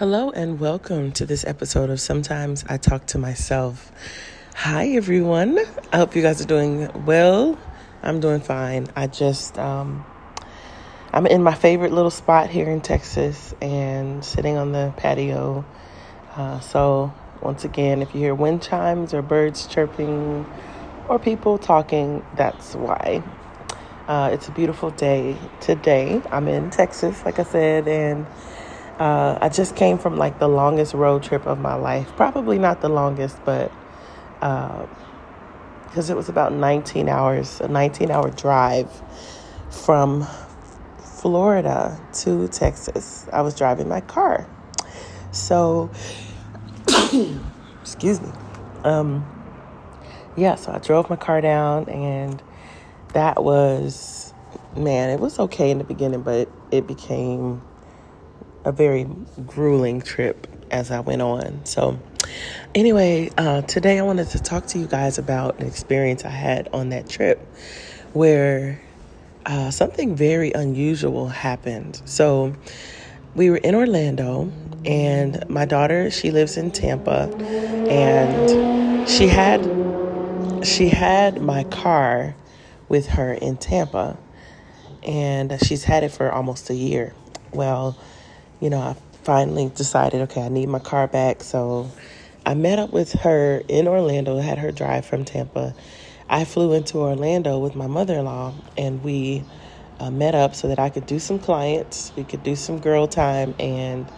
Hello and welcome to this episode of Sometimes I Talk to Myself. Hi everyone. I hope you guys are doing well. I'm doing fine. I just um I'm in my favorite little spot here in Texas and sitting on the patio. Uh, so once again, if you hear wind chimes or birds chirping or people talking, that's why. Uh, it's a beautiful day today. I'm in Texas, like I said, and uh, I just came from like the longest road trip of my life. Probably not the longest, but because uh, it was about 19 hours, a 19 hour drive from Florida to Texas. I was driving my car. So, excuse me. Um, yeah, so I drove my car down, and that was, man, it was okay in the beginning, but it became a very grueling trip as I went on. So, anyway, uh, today I wanted to talk to you guys about an experience I had on that trip where uh, something very unusual happened. So, we were in Orlando, and my daughter she lives in Tampa, and she had she had my car with her in Tampa, and she's had it for almost a year. Well, you know, I finally decided, okay, I need my car back. So I met up with her in Orlando, had her drive from Tampa. I flew into Orlando with my mother in law and we uh, met up so that I could do some clients, we could do some girl time, and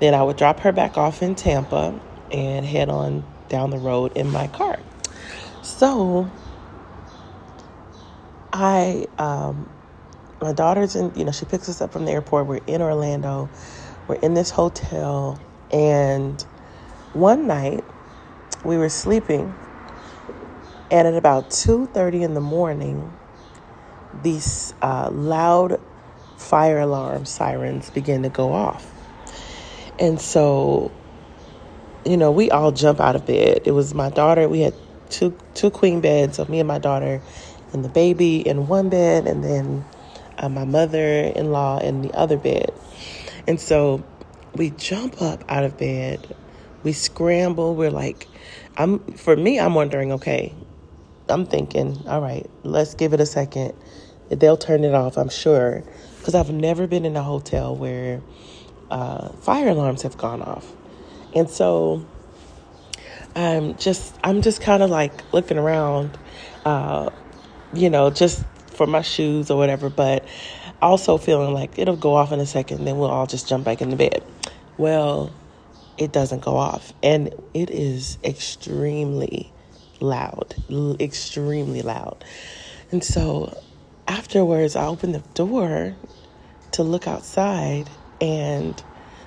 then I would drop her back off in Tampa and head on down the road in my car. So I um, my daughter's in, you know, she picks us up from the airport. We're in Orlando. We're in this hotel. And one night we were sleeping and at about 2.30 in the morning these uh, loud fire alarm sirens begin to go off and so you know we all jump out of bed it was my daughter we had two two queen beds so me and my daughter and the baby in one bed and then uh, my mother in law in the other bed. And so we jump up out of bed, we scramble, we're like, I'm for me, I'm wondering, okay, I'm thinking, all right, let's give it a second. They'll turn it off, I'm sure. Because I've never been in a hotel where uh, fire alarms have gone off. And so I'm just I'm just kind of like looking around, uh, you know, just for my shoes or whatever, but also feeling like it'll go off in a second, then we'll all just jump back in the bed. Well, it doesn't go off, and it is extremely loud, extremely loud. And so afterwards, I open the door to look outside, and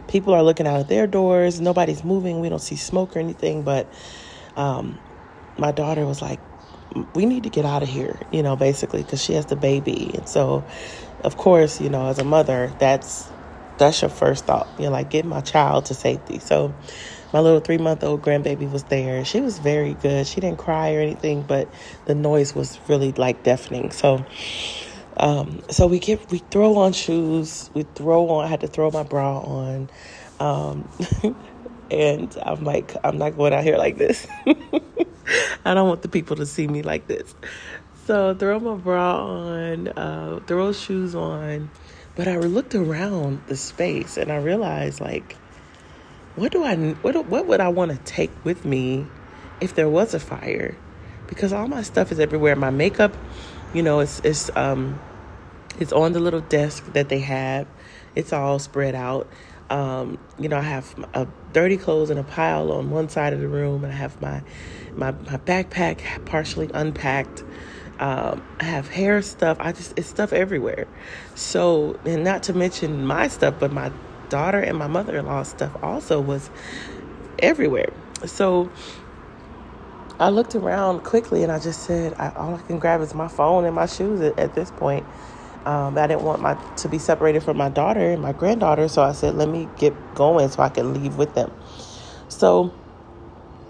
people are looking out of their doors. Nobody's moving. We don't see smoke or anything, but um, my daughter was like, we need to get out of here, you know, basically, because she has the baby. And so, of course, you know, as a mother, that's that's your first thought. You know, like get my child to safety. So my little three month old grandbaby was there. She was very good. She didn't cry or anything, but the noise was really like deafening. So um, so we get we throw on shoes, we throw on I had to throw my bra on. Um, and I'm like, I'm not going out here like this. I don't want the people to see me like this. So throw my bra on, uh, throw shoes on. But I looked around the space and I realized like, what do I what what would I want to take with me if there was a fire? Because all my stuff is everywhere. My makeup, you know, it's it's um it's on the little desk that they have. It's all spread out. Um, you know, I have a dirty clothes in a pile on one side of the room, and I have my my, my backpack partially unpacked. Um, I have hair stuff. I just it's stuff everywhere. So, and not to mention my stuff, but my daughter and my mother-in-law stuff also was everywhere. So I looked around quickly and I just said, I, all I can grab is my phone and my shoes at, at this point. Um, I didn't want my to be separated from my daughter and my granddaughter, so I said, let me get going so I can leave with them. So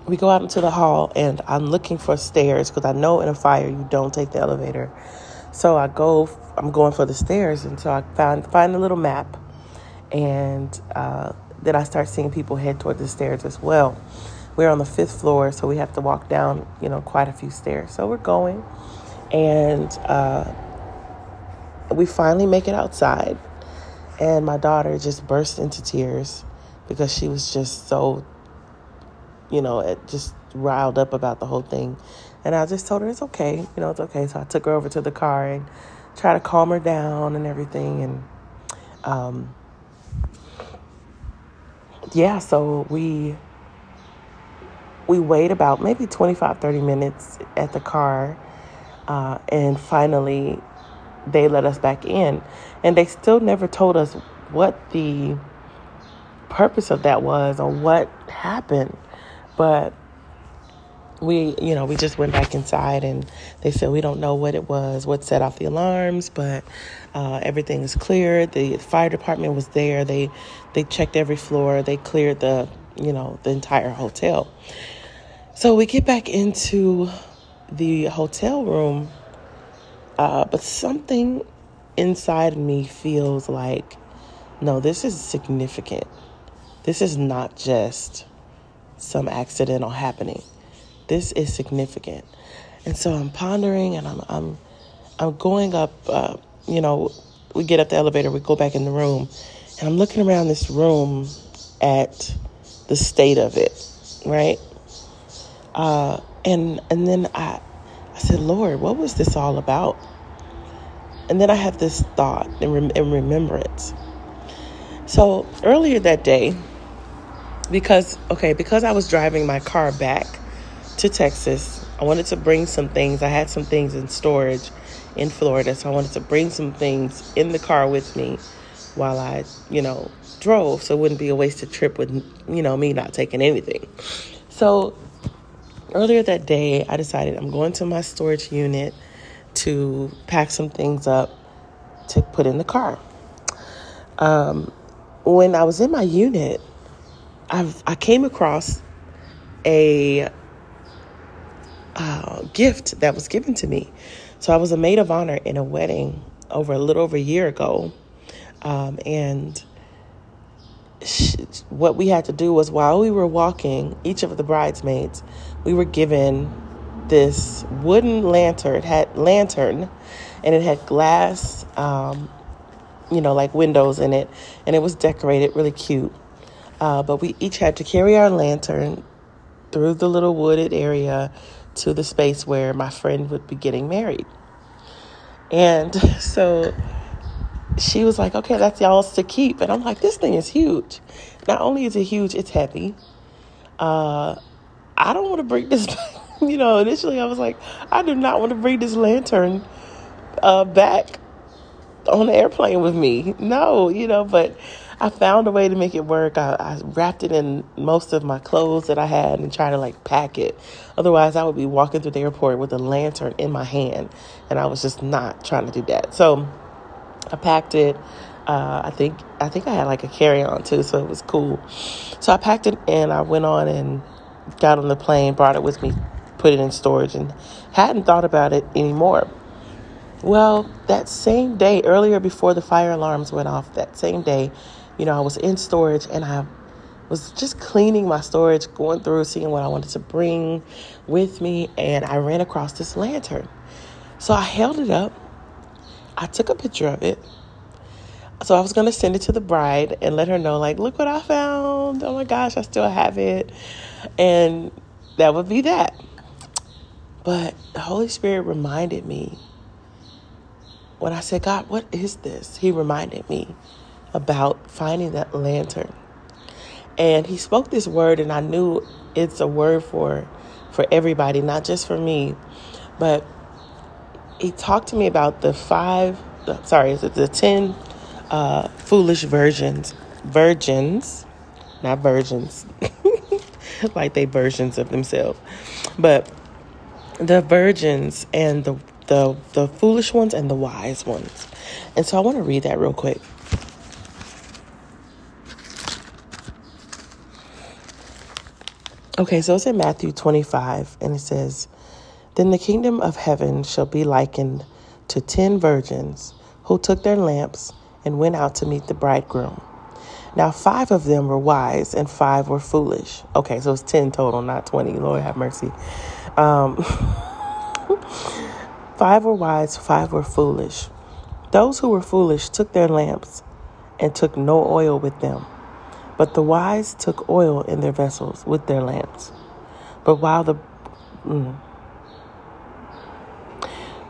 we go out into the hall, and I'm looking for stairs because I know in a fire you don't take the elevator. So I go, I'm going for the stairs, and so I find find a little map, And uh, then I start seeing people head toward the stairs as well. We're on the fifth floor, so we have to walk down, you know, quite a few stairs. So we're going, and uh, we finally make it outside. And my daughter just burst into tears because she was just so, you know, just riled up about the whole thing. And I just told her it's okay, you know, it's okay. So I took her over to the car and tried to calm her down and everything. And um, yeah, so we we wait about maybe 25 30 minutes at the car uh, and finally they let us back in. And they still never told us what the purpose of that was or what happened. But we you know we just went back inside and they said we don't know what it was what set off the alarms but uh, everything is clear. The fire department was there. They they checked every floor. They cleared the you know the entire hotel. So we get back into the hotel room uh, but something inside me feels like no this is significant this is not just some accidental happening this is significant. And so I'm pondering and I'm I'm I'm going up uh, you know, we get up the elevator, we go back in the room, and I'm looking around this room at the state of it, right? Uh, and and then I I said, Lord, what was this all about? And then I had this thought and, rem- and remembrance. So earlier that day, because okay, because I was driving my car back to Texas. I wanted to bring some things. I had some things in storage in Florida, so I wanted to bring some things in the car with me while I, you know, drove so it wouldn't be a wasted trip with, you know, me not taking anything. So earlier that day, I decided I'm going to my storage unit to pack some things up to put in the car. Um, when I was in my unit, I've, I came across a uh, gift that was given to me. So I was a maid of honor in a wedding over a little over a year ago. Um, and she, what we had to do was while we were walking, each of the bridesmaids, we were given this wooden lantern. It had lantern, and it had glass, um, you know, like windows in it, and it was decorated really cute. Uh, but we each had to carry our lantern through the little wooded area to the space where my friend would be getting married. And so she was like, okay, that's y'all's to keep. And I'm like, this thing is huge. Not only is it huge, it's heavy. Uh, I don't want to bring this you know, initially I was like, I do not want to bring this lantern uh, back on the airplane with me. No, you know, but I found a way to make it work. I, I, wrapped it in most of my clothes that I had and tried to like pack it. Otherwise, I would be walking through the airport with a lantern in my hand, and I was just not trying to do that. So I packed it. Uh, I think I think I had like a carry on too, so it was cool. So I packed it and I went on and got on the plane, brought it with me, put it in storage, and hadn't thought about it anymore. Well, that same day, earlier before the fire alarms went off, that same day, you know, I was in storage and I was just cleaning my storage, going through, seeing what I wanted to bring with me, and I ran across this lantern. So I held it up, I took a picture of it. So I was going to send it to the bride and let her know, like, look what I found. Oh my gosh, I still have it. And that would be that. But the Holy Spirit reminded me when I said, God, what is this? He reminded me about finding that lantern. And he spoke this word, and I knew it's a word for for everybody, not just for me. But he talked to me about the five, sorry, is it the ten uh, foolish virgins, virgins, not virgins, like they versions of themselves, but the virgins and the the the foolish ones and the wise ones. And so I want to read that real quick. Okay, so it's in Matthew 25, and it says, Then the kingdom of heaven shall be likened to ten virgins who took their lamps and went out to meet the bridegroom. Now, five of them were wise and five were foolish. Okay, so it's 10 total, not 20. Lord have mercy. Um, five were wise, five were foolish. Those who were foolish took their lamps and took no oil with them. But the wise took oil in their vessels with their lamps. But while the mm,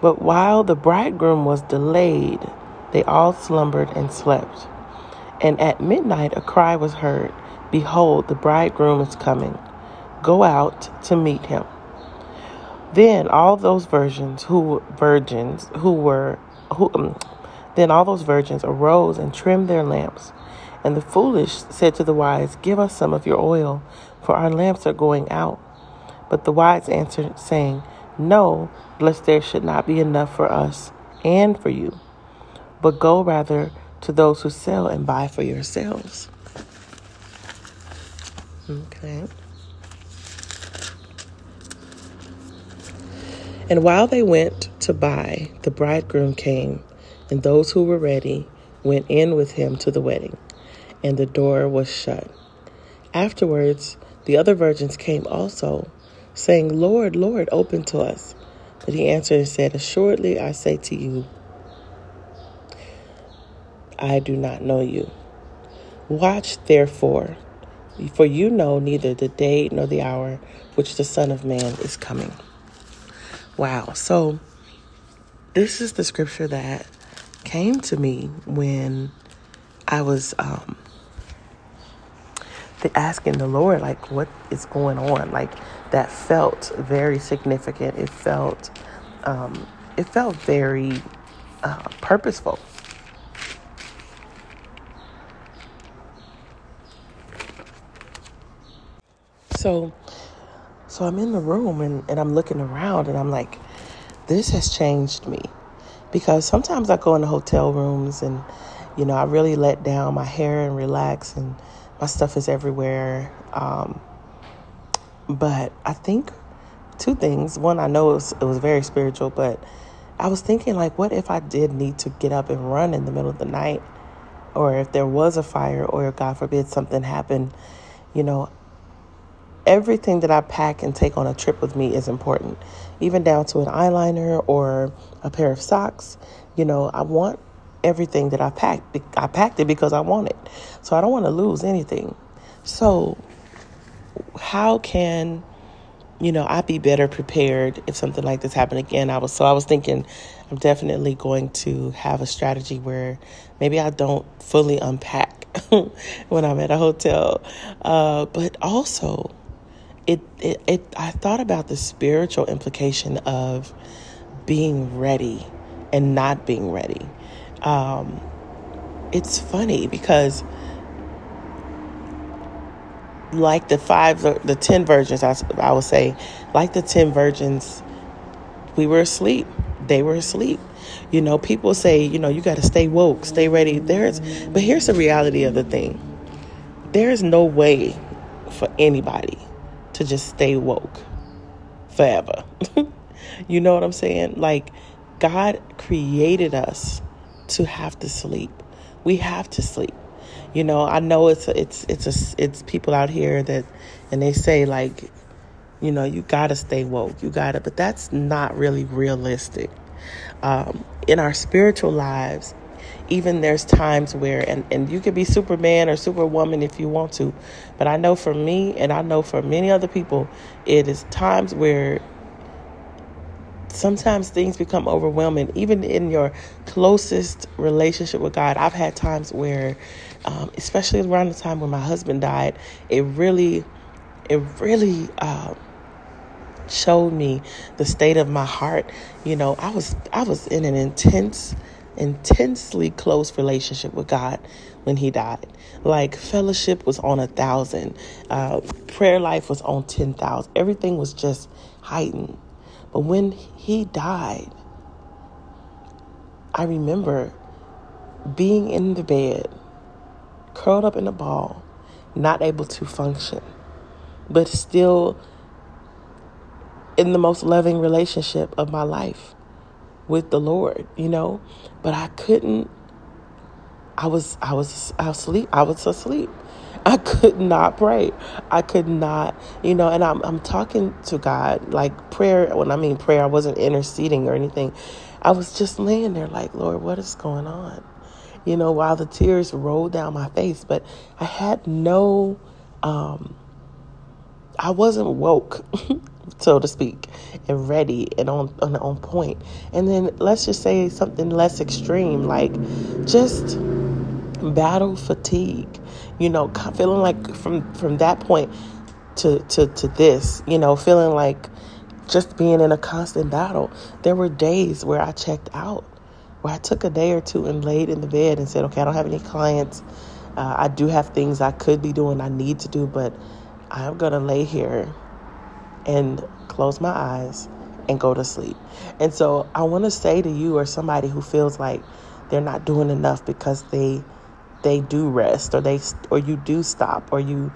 but while the bridegroom was delayed, they all slumbered and slept. And at midnight a cry was heard Behold, the bridegroom is coming. Go out to meet him. Then all those virgins who virgins who were who um, then all those virgins arose and trimmed their lamps. And the foolish said to the wise, Give us some of your oil, for our lamps are going out. But the wise answered, saying, No, lest there should not be enough for us and for you. But go rather to those who sell and buy for yourselves. Okay. And while they went to buy, the bridegroom came, and those who were ready went in with him to the wedding, and the door was shut. Afterwards, the other virgins came also, saying, Lord, Lord, open to us. But he answered and said, Assuredly I say to you, I do not know you. Watch therefore, for you know neither the day nor the hour which the Son of Man is coming. Wow. So, this is the scripture that came to me when I was um, asking the Lord, like, what is going on? Like, that felt very significant. It felt, um, it felt very uh, purposeful. So, so I'm in the room and, and I'm looking around and I'm like, this has changed me. Because sometimes I go into hotel rooms and, you know, I really let down my hair and relax and my stuff is everywhere. Um, but I think two things. One, I know it was, it was very spiritual, but I was thinking, like, what if I did need to get up and run in the middle of the night? Or if there was a fire, or God forbid something happened, you know, everything that I pack and take on a trip with me is important, even down to an eyeliner or a pair of socks. You know, I want everything that I packed. I packed it because I want it. So I don't want to lose anything. So, how can you know I'd be better prepared if something like this happened again? I was so I was thinking I'm definitely going to have a strategy where maybe I don't fully unpack when I'm at a hotel, uh, but also it, it, it I thought about the spiritual implication of being ready and not being ready. Um, it's funny because like the five the 10 virgins I, I would say like the 10 virgins we were asleep. They were asleep. You know people say you know you got to stay woke stay ready. There's but here's the reality of the thing. There's no way for anybody to just stay woke forever. you know what I'm saying? Like, God created us to have to sleep. We have to sleep. You know, I know it's a, it's it's a, it's people out here that and they say like, you know, you got to stay woke. You got to, but that's not really realistic. Um, in our spiritual lives, even there's times where and, and you can be superman or superwoman if you want to but i know for me and i know for many other people it is times where sometimes things become overwhelming. Even in your closest relationship with god i've had times where um, especially around the time when my husband died it really it really uh, showed me the state of my heart. You know i was i was in an intense intensely close relationship with God when he died. Like fellowship was on a thousand, uh, prayer life was on 10,000. Everything was just heightened. But when he died, I remember being in the bed, curled up in a ball, not able to function, but still in the most loving relationship of my life with the Lord, you know, but I couldn't I was I was I was asleep. I was asleep. I could not pray. I could not, you know, and I'm I'm talking to God like prayer when I mean prayer, I wasn't interceding or anything. I was just laying there like, Lord, what is going on? You know, while the tears rolled down my face, but I had no um I wasn't woke, so to speak, and ready and on, on on point. And then let's just say something less extreme, like just battle fatigue. You know, feeling like from from that point to to to this, you know, feeling like just being in a constant battle. There were days where I checked out, where I took a day or two and laid in the bed and said, "Okay, I don't have any clients. Uh, I do have things I could be doing, I need to do, but." I'm to lay here and close my eyes and go to sleep. And so I want to say to you or somebody who feels like they're not doing enough because they they do rest or they or you do stop or you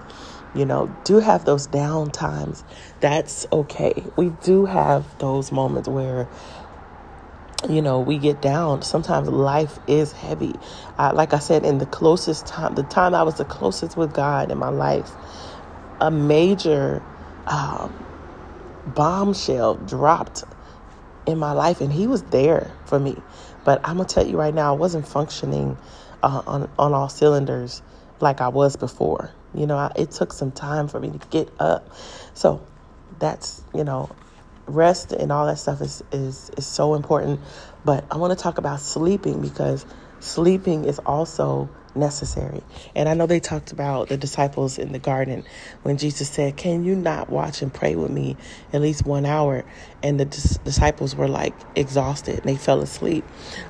you know do have those down times that's okay. We do have those moments where you know we get down. Sometimes life is heavy. Like i said in the closest time the time i was the closest with god in my life a major um, bombshell dropped in my life, and he was there for me. But I'm gonna tell you right now, I wasn't functioning uh, on on all cylinders like I was before. You know, I, it took some time for me to get up. So that's you know, rest and all that stuff is is is so important. But I want to talk about sleeping because sleeping is also necessary. And I know they talked about the disciples in the garden when Jesus said, Can you not watch and pray with me at least one hour? And the dis- disciples were like exhausted and they fell asleep.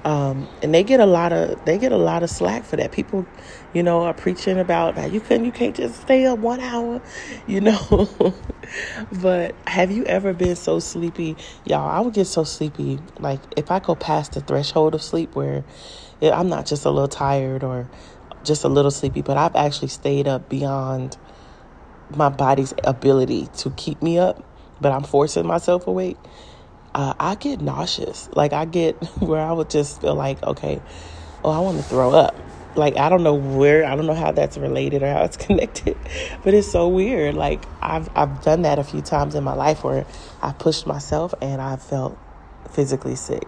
Um, and they get a lot of they get a lot of slack for that. People, you know, are preaching about that you couldn't you can't just stay up one hour, you know. but have you ever been so sleepy? Y'all, I would get so sleepy. Like if I go past the threshold of sleep where I'm not just a little tired or just a little sleepy, but I've actually stayed up beyond my body's ability to keep me up, but I'm forcing myself awake. Uh, I get nauseous. Like I get where I would just feel like, okay, oh, I want to throw up. Like I don't know where, I don't know how that's related or how it's connected, but it's so weird. Like I've I've done that a few times in my life where I pushed myself and I felt physically sick.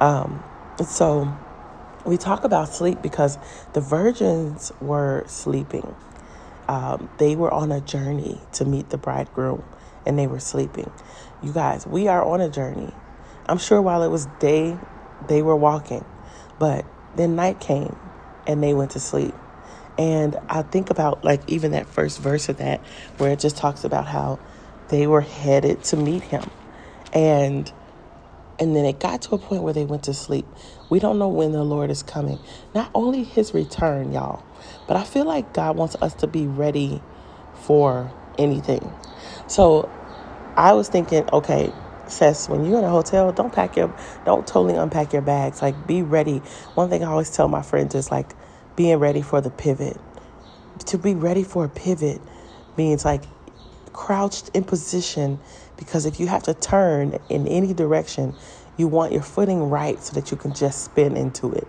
Um, so we talk about sleep because the virgins were sleeping. Um, they were on a journey to meet the bridegroom and they were sleeping. You guys, we are on a journey. I'm sure while it was day, they were walking, but then night came and they went to sleep. And I think about like even that first verse of that where it just talks about how they were headed to meet him. And and then it got to a point where they went to sleep. We don't know when the Lord is coming. Not only his return, y'all, but I feel like God wants us to be ready for anything. So I was thinking, okay, says when you're in a hotel, don't pack your, don't totally unpack your bags. Like be ready. One thing I always tell my friends is like being ready for the pivot. To be ready for a pivot means like crouched in position because if you have to turn in any direction, you want your footing right so that you can just spin into it.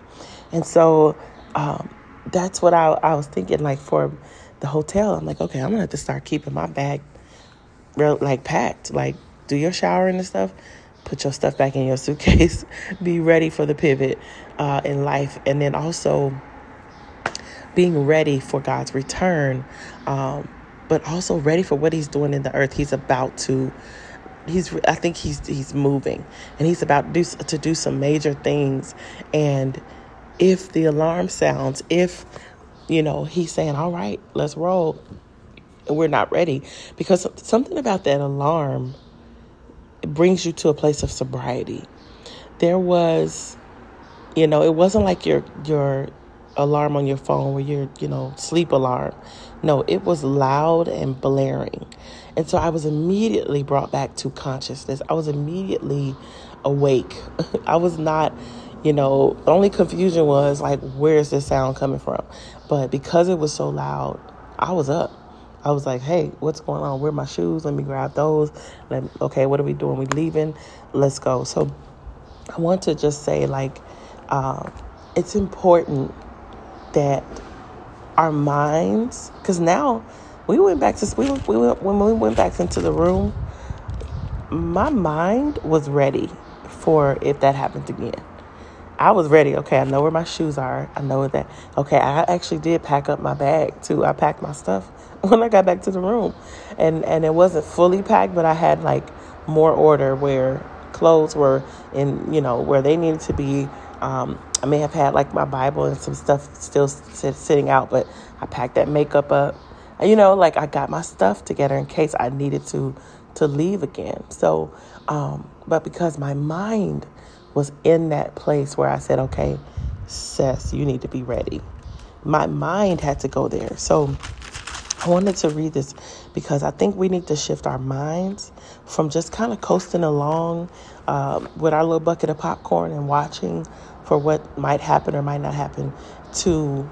And so um, that's what I, I was thinking like for the hotel. I'm like, okay, I'm gonna have to start keeping my bag real, like packed. Like, do your showering and stuff. Put your stuff back in your suitcase. Be ready for the pivot uh, in life, and then also being ready for God's return. Um, but also ready for what he's doing in the earth. He's about to he's I think he's he's moving and he's about to do, to do some major things and if the alarm sounds if you know he's saying all right let's roll and we're not ready because something about that alarm brings you to a place of sobriety there was you know it wasn't like your your alarm on your phone where you're, you know, sleep alarm. No, it was loud and blaring. And so I was immediately brought back to consciousness. I was immediately awake. I was not, you know, the only confusion was like, where's this sound coming from? But because it was so loud, I was up. I was like, hey, what's going on? Where are my shoes? Let me grab those. Let me, okay, what are we doing? We leaving? Let's go. So I want to just say, like, uh, it's important that our minds, because now we went back to we went, we when we went back into the room. My mind was ready for if that happened again. I was ready. Okay, I know where my shoes are. I know that. Okay, I actually did pack up my bag too. I packed my stuff when I got back to the room, and and it wasn't fully packed, but I had like more order where clothes were in you know where they needed to be. Um, I may have had like my Bible and some stuff still sit, sitting out, but I packed that makeup up. You know, like I got my stuff together in case I needed to to leave again. So, um, but because my mind was in that place where I said, okay, sis, you need to be ready. My mind had to go there. So I wanted to read this because I think we need to shift our minds from just kind of coasting along um, with our little bucket of popcorn and watching for what might happen or might not happen to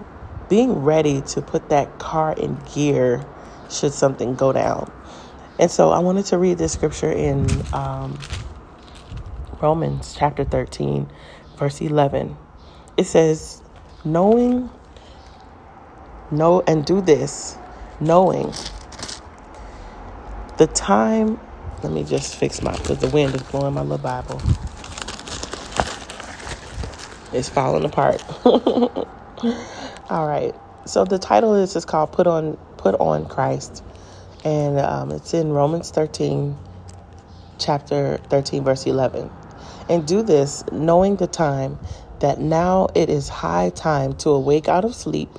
being ready to put that car in gear should something go down. And so I wanted to read this scripture in um, Romans chapter 13, verse 11. It says, Knowing, know, and do this, knowing the time. Let me just fix my, because the wind is blowing my little Bible. It's falling apart. All right. So the title is just called "Put on Put on Christ," and um, it's in Romans 13, chapter 13, verse 11 and do this knowing the time that now it is high time to awake out of sleep,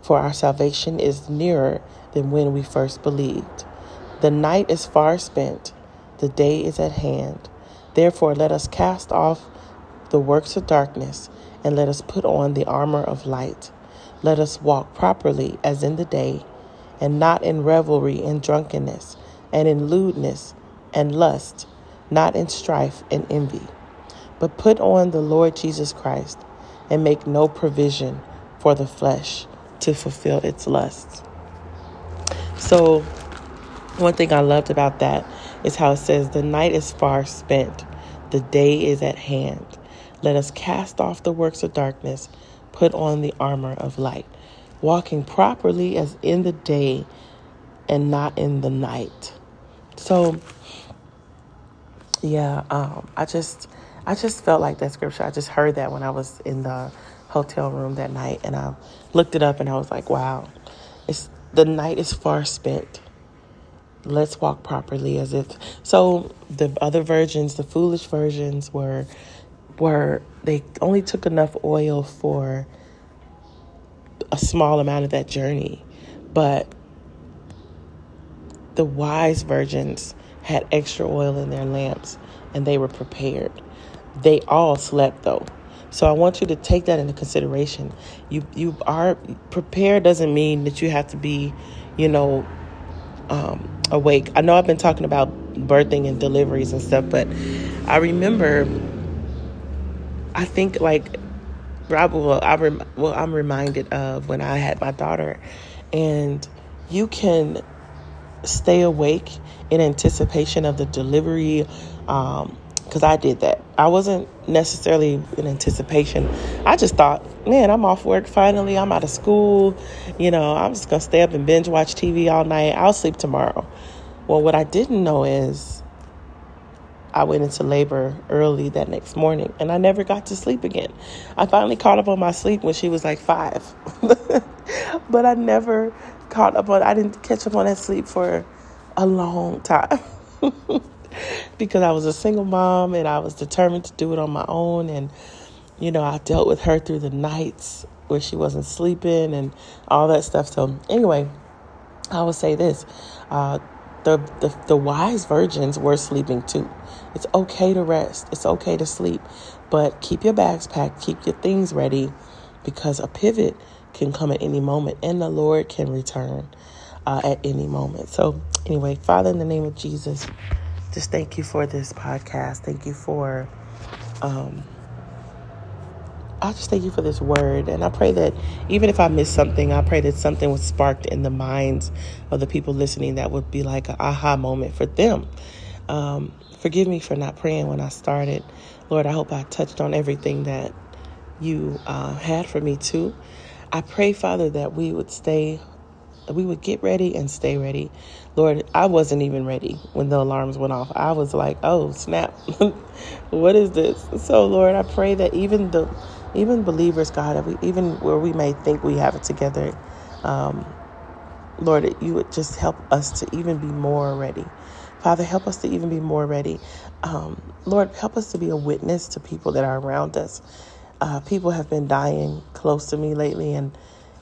for our salvation is nearer than when we first believed. The night is far spent, the day is at hand. Therefore, let us cast off the works of darkness and let us put on the armor of light. Let us walk properly as in the day, and not in revelry and drunkenness, and in lewdness and lust, not in strife and envy but put on the Lord Jesus Christ and make no provision for the flesh to fulfill its lusts. So, one thing I loved about that is how it says, The night is far spent, the day is at hand. Let us cast off the works of darkness, put on the armor of light, walking properly as in the day and not in the night. So, yeah, um, I just I just felt like that scripture. I just heard that when I was in the hotel room that night, and I looked it up, and I was like, "Wow, it's the night is far spent. Let's walk properly as if." So the other virgins, the foolish virgins, were were they only took enough oil for a small amount of that journey, but the wise virgins had extra oil in their lamps and they were prepared. They all slept though. So I want you to take that into consideration. You you are prepared doesn't mean that you have to be, you know, um, awake. I know I've been talking about birthing and deliveries and stuff, but I remember. I think like, well, I rem- well, I'm reminded of when I had my daughter, and you can stay awake in anticipation of the delivery. Um, because I did that. I wasn't necessarily in anticipation. I just thought, man, I'm off work finally. I'm out of school. You know, I'm just going to stay up and binge watch TV all night. I'll sleep tomorrow. Well, what I didn't know is I went into labor early that next morning and I never got to sleep again. I finally caught up on my sleep when she was like five. but I never caught up on, I didn't catch up on that sleep for a long time. because I was a single mom and I was determined to do it on my own. And, you know, I dealt with her through the nights where she wasn't sleeping and all that stuff. So, anyway, I will say this uh, the, the, the wise virgins were sleeping too. It's okay to rest, it's okay to sleep, but keep your bags packed, keep your things ready because a pivot can come at any moment and the Lord can return uh, at any moment. So, anyway, Father, in the name of Jesus, just thank you for this podcast. Thank you for, um, I just thank you for this word. And I pray that even if I miss something, I pray that something was sparked in the minds of the people listening that would be like an aha moment for them. Um, forgive me for not praying when I started. Lord, I hope I touched on everything that you uh, had for me too. I pray, Father, that we would stay, we would get ready and stay ready. Lord, I wasn't even ready when the alarms went off. I was like, oh, snap. what is this? So, Lord, I pray that even the even believers, God, even where we may think we have it together, um, Lord, you would just help us to even be more ready. Father, help us to even be more ready. Um, Lord, help us to be a witness to people that are around us. Uh, people have been dying close to me lately, and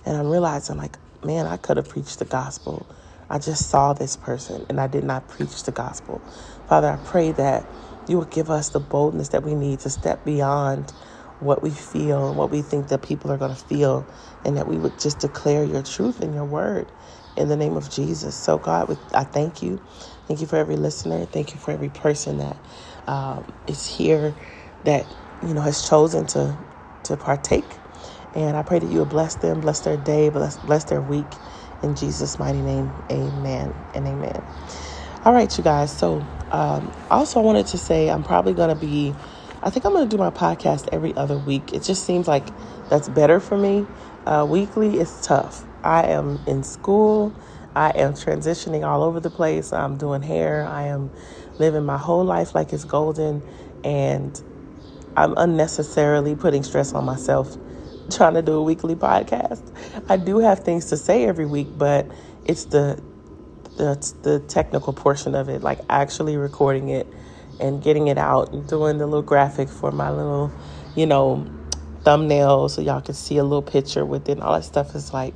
and I'm realizing like, man, I could have preached the gospel. I just saw this person, and I did not preach the gospel. Father, I pray that you will give us the boldness that we need to step beyond what we feel and what we think that people are going to feel, and that we would just declare your truth and your word in the name of Jesus. So, God, I thank you. Thank you for every listener. Thank you for every person that um, is here that you know has chosen to to partake. And I pray that you will bless them, bless their day, bless bless their week. In Jesus' mighty name, Amen and Amen. All right, you guys. So, um, also, I wanted to say I'm probably going to be. I think I'm going to do my podcast every other week. It just seems like that's better for me. Uh, weekly is tough. I am in school. I am transitioning all over the place. I'm doing hair. I am living my whole life like it's golden. And I'm unnecessarily putting stress on myself trying to do a weekly podcast. I do have things to say every week, but it's the the, the technical portion of it, like actually recording it and getting it out and doing the little graphic for my little, you know, thumbnail so y'all can see a little picture with it and all that stuff is like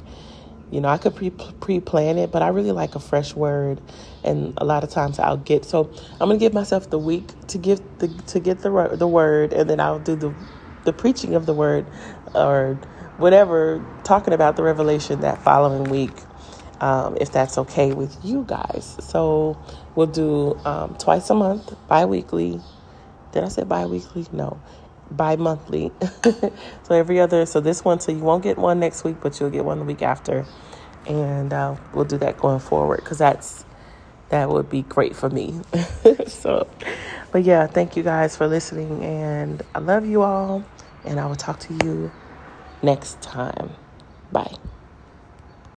you know, I could pre pre plan it, but I really like a fresh word, and a lot of times I'll get. So I'm gonna give myself the week to give the to get the the word, and then I'll do the the preaching of the word, or whatever, talking about the revelation that following week, um, if that's okay with you guys. So we'll do um, twice a month, bi-weekly. Did I say bi-weekly? No, bi-monthly. So every other so this one so you won't get one next week but you'll get one the week after. And uh, we'll do that going forward because that's that would be great for me. So but yeah thank you guys for listening and i love you all and i will talk to you next time. Bye